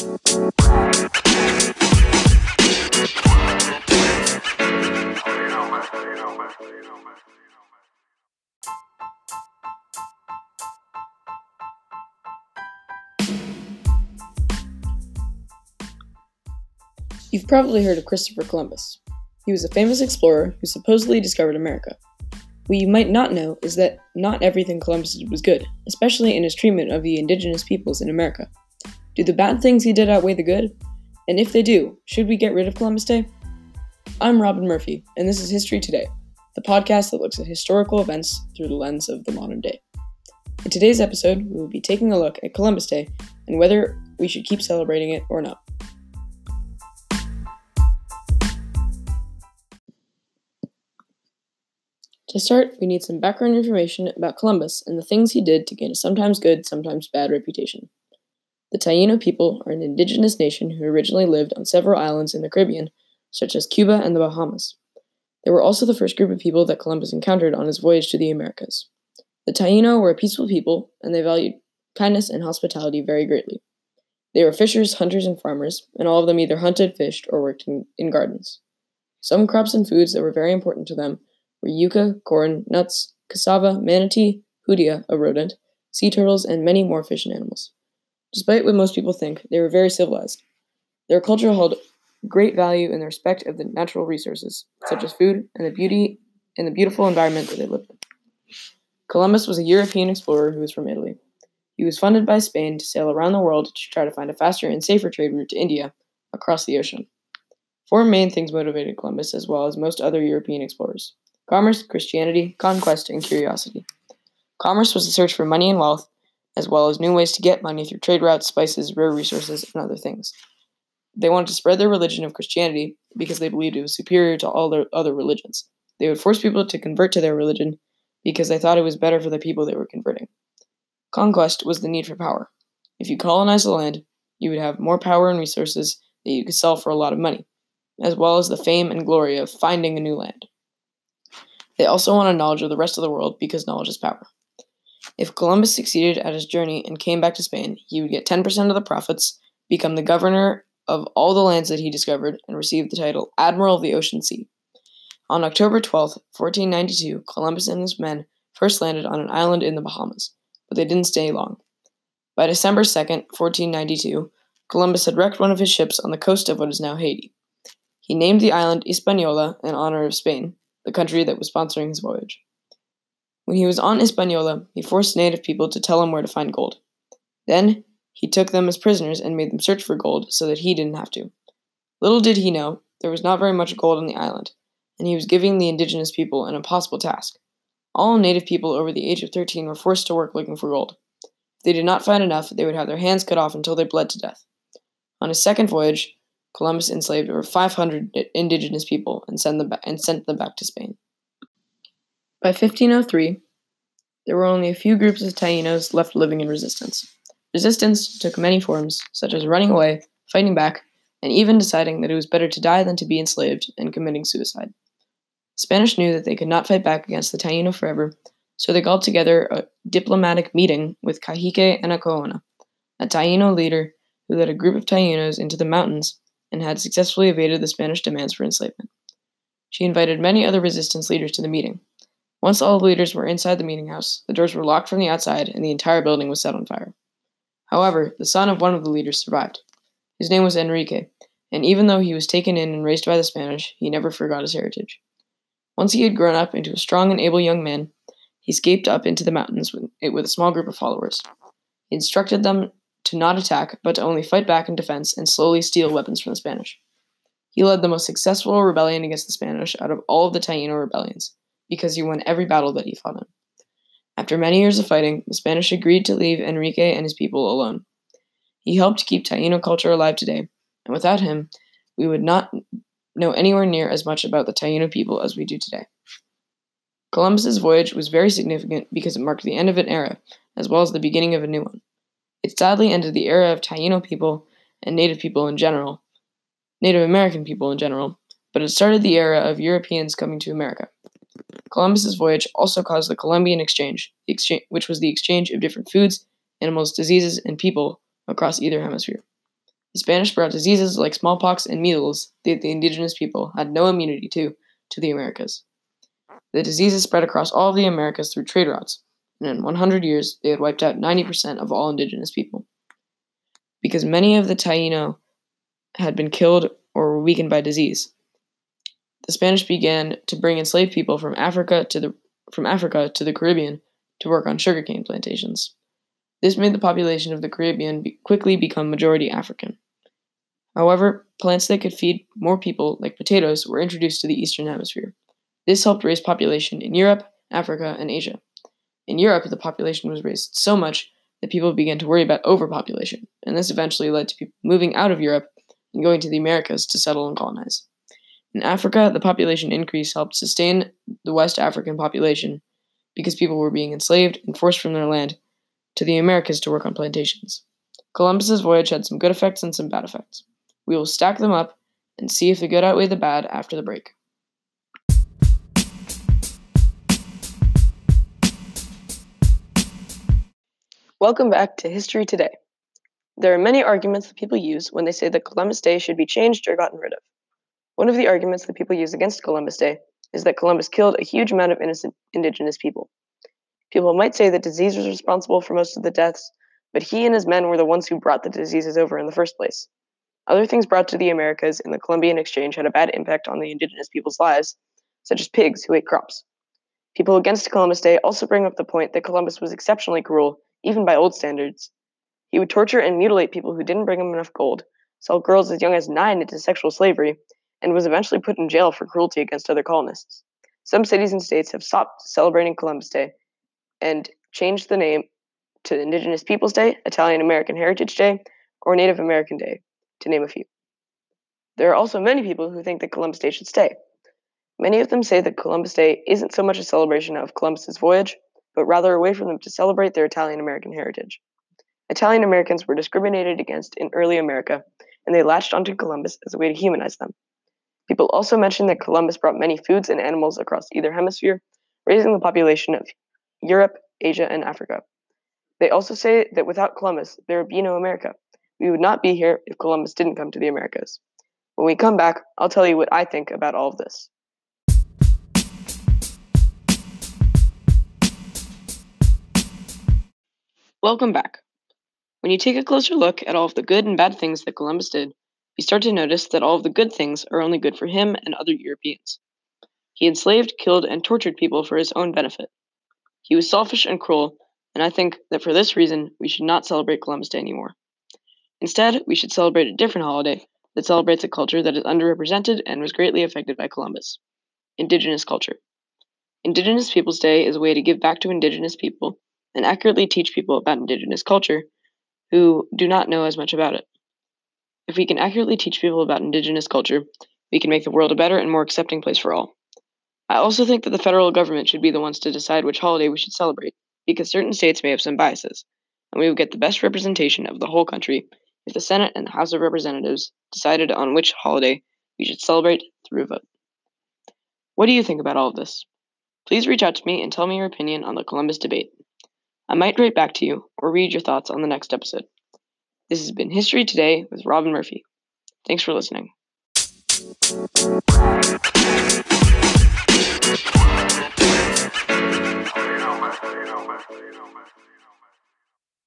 You've probably heard of Christopher Columbus. He was a famous explorer who supposedly discovered America. What you might not know is that not everything Columbus did was good, especially in his treatment of the indigenous peoples in America. Do the bad things he did outweigh the good? And if they do, should we get rid of Columbus Day? I'm Robin Murphy, and this is History Today, the podcast that looks at historical events through the lens of the modern day. In today's episode, we will be taking a look at Columbus Day and whether we should keep celebrating it or not. To start, we need some background information about Columbus and the things he did to gain a sometimes good, sometimes bad reputation. The Taino people are an indigenous nation who originally lived on several islands in the Caribbean, such as Cuba and the Bahamas. They were also the first group of people that Columbus encountered on his voyage to the Americas. The Taino were a peaceful people, and they valued kindness and hospitality very greatly. They were fishers, hunters, and farmers, and all of them either hunted, fished, or worked in, in gardens. Some crops and foods that were very important to them were yucca, corn, nuts, cassava, manatee, hutia, a rodent, sea turtles, and many more fish and animals. Despite what most people think, they were very civilized. Their culture held great value in the respect of the natural resources, such as food and the beauty and the beautiful environment that they lived in. Columbus was a European explorer who was from Italy. He was funded by Spain to sail around the world to try to find a faster and safer trade route to India across the ocean. Four main things motivated Columbus, as well as most other European explorers commerce, Christianity, conquest, and curiosity. Commerce was the search for money and wealth, as well as new ways to get money through trade routes, spices, rare resources, and other things. They wanted to spread their religion of Christianity because they believed it was superior to all their other religions. They would force people to convert to their religion because they thought it was better for the people they were converting. Conquest was the need for power. If you colonized the land, you would have more power and resources that you could sell for a lot of money, as well as the fame and glory of finding a new land. They also wanted knowledge of the rest of the world because knowledge is power. If Columbus succeeded at his journey and came back to Spain, he would get 10% of the profits, become the governor of all the lands that he discovered, and receive the title Admiral of the Ocean Sea. On October 12, 1492, Columbus and his men first landed on an island in the Bahamas, but they didn't stay long. By December 2, 1492, Columbus had wrecked one of his ships on the coast of what is now Haiti. He named the island Hispaniola in honor of Spain, the country that was sponsoring his voyage. When he was on Hispaniola, he forced native people to tell him where to find gold. Then, he took them as prisoners and made them search for gold so that he didn't have to. Little did he know, there was not very much gold on the island, and he was giving the indigenous people an impossible task. All native people over the age of 13 were forced to work looking for gold. If they did not find enough, they would have their hands cut off until they bled to death. On his second voyage, Columbus enslaved over 500 indigenous people and sent them back, and sent them back to Spain. By 1503, there were only a few groups of Tainos left living in resistance. Resistance took many forms, such as running away, fighting back, and even deciding that it was better to die than to be enslaved and committing suicide. The Spanish knew that they could not fight back against the Taino forever, so they called together a diplomatic meeting with Cacique Anacaona, a Taino leader who led a group of Tainos into the mountains and had successfully evaded the Spanish demands for enslavement. She invited many other resistance leaders to the meeting. Once all the leaders were inside the meeting house, the doors were locked from the outside and the entire building was set on fire. However, the son of one of the leaders survived. His name was Enrique, and even though he was taken in and raised by the Spanish, he never forgot his heritage. Once he had grown up into a strong and able young man, he escaped up into the mountains with, a small group of followers. He instructed them to not attack, but to only fight back in defense and slowly steal weapons from the Spanish. He led the most successful rebellion against the Spanish out of all of the Taino rebellions, because he won every battle that he fought in. After many years of fighting, the Spanish agreed to leave Enrique and his people alone. He helped keep Taino culture alive today, and without him, we would not know anywhere near as much about the Taino people as we do today. Columbus's voyage was very significant because it marked the end of an era, as well as the beginning of a new one. It sadly ended the era of Taino people and Native people in general, Native American people in general, but it started the era of Europeans coming to America. Columbus's voyage also caused the Columbian Exchange, exchange, which was the exchange of different foods, animals, diseases, and people across either hemisphere. The Spanish brought diseases like smallpox and measles that the indigenous people had no immunity to to the Americas. The diseases spread across all of the Americas through trade routes, and in 100 years they had wiped out 90% of all indigenous people. Because many of the Taino had been killed or were weakened by disease, the Spanish began to bring enslaved people from Africa to the from Africa to the Caribbean to work on sugarcane plantations. This made the population of the Caribbean be quickly become majority African. However, plants that could feed more people, like potatoes, were introduced to the Eastern Hemisphere. This helped raise population in Europe, Africa, and Asia. In Europe, the population was raised so much that people began to worry about overpopulation, and this eventually led to people moving out of Europe and going to the Americas to settle and colonize. In Africa, the population increase helped sustain the West African population because people were being enslaved and forced from their land to the Americas to work on plantations. Columbus's voyage had some good effects and some bad effects. We will stack them up and see if the good outweigh the bad after the break. Welcome back to History Today. There are many arguments that people use when they say that Columbus Day should be changed or gotten rid of. One of the arguments that people use against Columbus Day is that Columbus killed a huge amount of innocent indigenous people. People might say that disease was responsible for most of the deaths, but he and his men were the ones who brought the diseases over in the first place. Other things brought to the Americas in the Columbian Exchange had a bad impact on the indigenous people's lives, such as pigs who ate crops. People against Columbus Day also bring up the point that Columbus was exceptionally cruel, even by old standards. He would torture and mutilate people who didn't bring him enough gold, sell girls as young as nine into sexual slavery, and was eventually put in jail for cruelty against other colonists. Some cities and states have stopped celebrating Columbus Day and changed the name to Indigenous Peoples Day, Italian American Heritage Day, or Native American Day, to name a few. There are also many people who think that Columbus Day should stay. Many of them say that Columbus Day isn't so much a celebration of Columbus's voyage, but rather a way for them to celebrate their Italian American heritage. Italian Americans were discriminated against in early America, and they latched onto Columbus as a way to humanize them. People also mention that Columbus brought many foods and animals across either hemisphere, raising the population of Europe, Asia, and Africa. They also say that without Columbus, there would be no America. We would not be here if Columbus didn't come to the Americas. When we come back, I'll tell you what I think about all of this. Welcome back. When you take a closer look at all of the good and bad things that Columbus did, you start to notice that all of the good things are only good for him and other Europeans. He enslaved, killed, and tortured people for his own benefit. He was selfish and cruel, and I think that for this reason, we should not celebrate Columbus Day anymore. Instead, we should celebrate a different holiday that celebrates a culture that is underrepresented and was greatly affected by Columbus Indigenous culture. Indigenous Peoples Day is a way to give back to Indigenous people and accurately teach people about Indigenous culture who do not know as much about it. If we can accurately teach people about Indigenous culture, we can make the world a better and more accepting place for all. I also think that the federal government should be the ones to decide which holiday we should celebrate, because certain states may have some biases, and we would get the best representation of the whole country if the Senate and the House of Representatives decided on which holiday we should celebrate through a vote. What do you think about all of this? Please reach out to me and tell me your opinion on the Columbus debate. I might write back to you or read your thoughts on the next episode. This has been History Today with Robin Murphy. Thanks for listening. You know, man. You know, man.